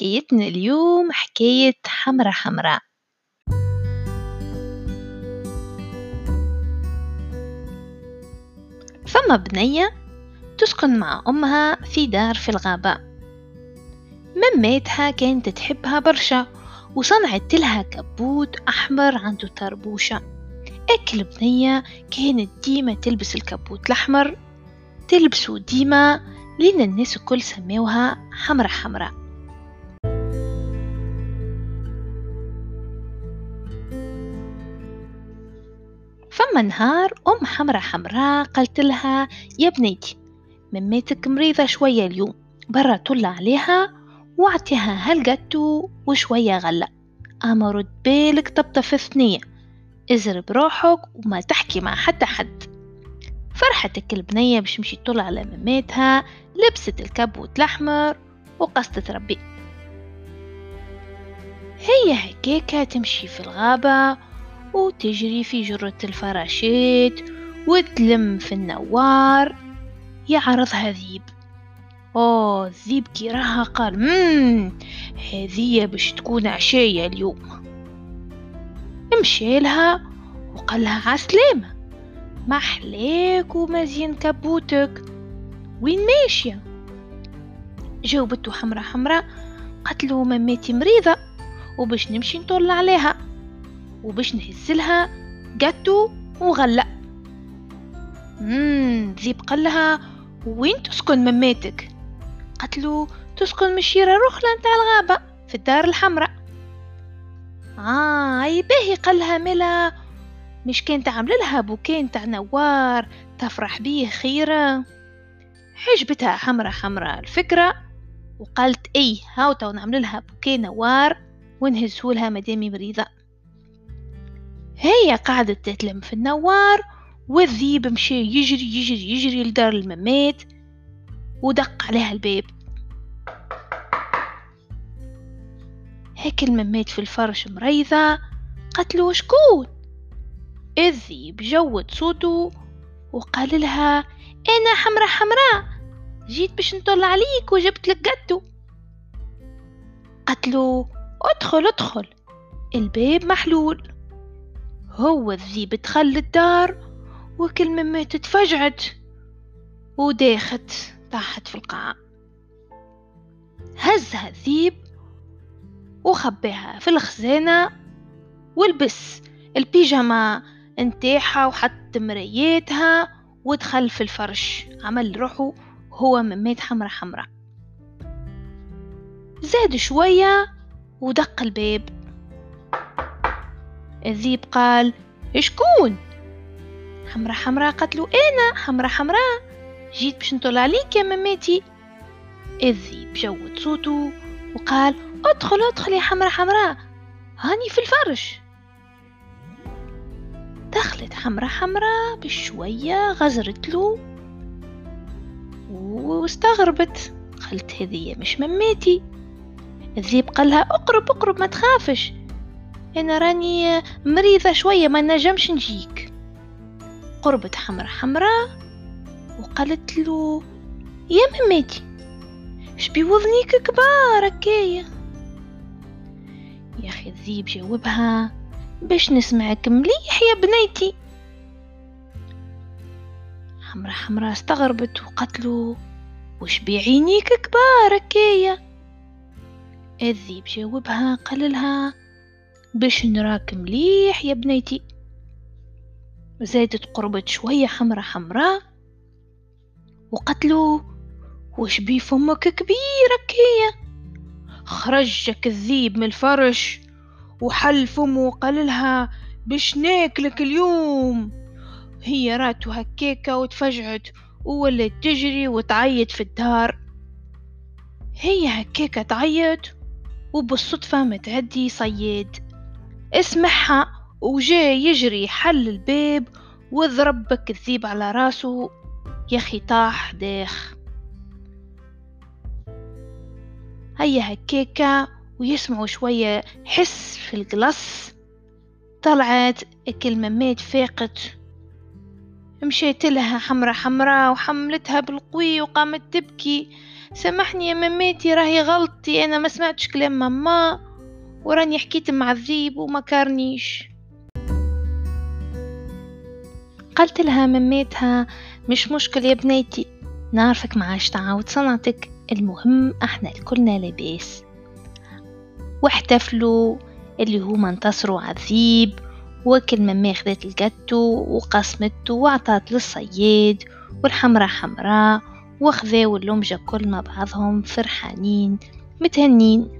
حكايتنا اليوم حكاية حمرة حمراء. فما بنية تسكن مع أمها في دار في الغابة. مماتها كانت تحبها برشا وصنعت لها كبوت أحمر عنده طربوشة. أكل بنية كانت ديما تلبس الكبوت الأحمر تلبسه ديما لين الناس الكل سماوها حمرة حمراء. فما نهار أم حمرة حمراء قالت لها يا بنيتي مماتك مريضة شوية اليوم برا طل عليها واعطيها هالجاتو وشوية غلة أما رد بالك طبطة في ثنية ازرب روحك وما تحكي مع حتى حد. فرحت البنية باش مشي طل على مماتها لبست الكبوت الأحمر وقصدت ربي هي هكاكا تمشي في الغابة وتجري في جرة الفراشات وتلم في النوار. يعرضها ذيب أوه الذيب كي راها قال مم هذية باش تكون عشية اليوم. مشي لها وقال لها عسلامة ما أحلاك ومزين كبوتك وين ماشية؟ جاوبته حمرا حمرا قالت له مماتي مريضة وباش نمشي نطل عليها. وباش نهزلها جاتو وغلة مم ذيب قال لها وين تسكن مماتك؟ قالت له تسكن مشيرة رخلة نتاع الغابة في الدار الحمراء. آه أي باهي قالها ملا. مش كانت عاملة لها بوكيه نتاع نوار تفرح بيه خيرة. حجبتها حمرة حمرة الفكرة وقالت إي هاو تو نعمل لها بوكيه نوار ونهزهولها مدامي مريضة. هي قعدت تتلم في النوار والذيب مشي يجري يجري يجري لدار الممات ودق عليها الباب هيك الممات في الفرش مريضة قتلو شكون الذيب جود صوته وقال لها أنا حمرا حمراء جيت باش نطل عليك وجبت لك جاتو قتلو أدخل أدخل. الباب محلول. هو الذيب دخل الدار وكل ممات تفجعت وداخت طاحت في القاع. هزها الذيب وخباها في الخزانة ولبس البيجاما انتاحها وحط مراياتها ودخل في الفرش. عمل روحه هو ممات حمرا حمرا زاد شوية ودق الباب. الذيب قال شكون حمرا حمرا قتلو أنا؟ حمرا حمرا جيت باش نطل عليك يا مماتي. الذيب جود صوته وقال أدخل أدخل يا حمرا حمرا هاني في الفرش. دخلت حمرا حمرا بشوية غزرت له واستغربت. قالت هذه مش مماتي. الذيب قالها أقرب أقرب ما تخافش. أنا راني مريضة شوية ما نجمش نجيك. قربت حمرا حمرا وقالت له يا مماتي شبي وذنيك كبار هكايا؟ يا أخي الذيب جاوبها باش نسمعك مليح يا بنيتي. حمرا حمرا استغربت وقتلو وش بعينيك كبار هكايا؟ الذيب جاوبها قال لها باش نراك مليح يا بنيتي. زادت قربت شوية حمرا حمرا وقتلو وش بي فمك كبير هكايا خرجك الذيب من الفرش وحل فمه وقال لها باش ناكلك اليوم. هي راتو هكاكا وتفجعت وولت تجري وتعيط في الدار. هي هكاكا تعيط وبالصدفة متعدي صياد. اسمعها وجا يجري حل الباب وضربك الذيب على راسه. يا خي طاح داخ. هيا هكاكا ويسمعوا شوية حس في القلص. طلعت الكلمة فاقت مشيت لها حمرة حمراء وحملتها بالقوي وقامت تبكي. سامحني يا مماتي راهي غلطتي أنا ما سمعتش كلام ماما. وراني حكيت مع الذيب وما كارنيش. قلت لها مميتها مش مشكل يا بنيتي نعرفك معاش تعاود صنعتك المهم إحنا الكلنا لاباس. واحتفلوا اللي هما انتصروا عذيب وكل مما خذت الجاتو وقسمته وعطات للصياد والحمرا حمراء وخذاو اللمجة كل مع بعضهم فرحانين متهنين.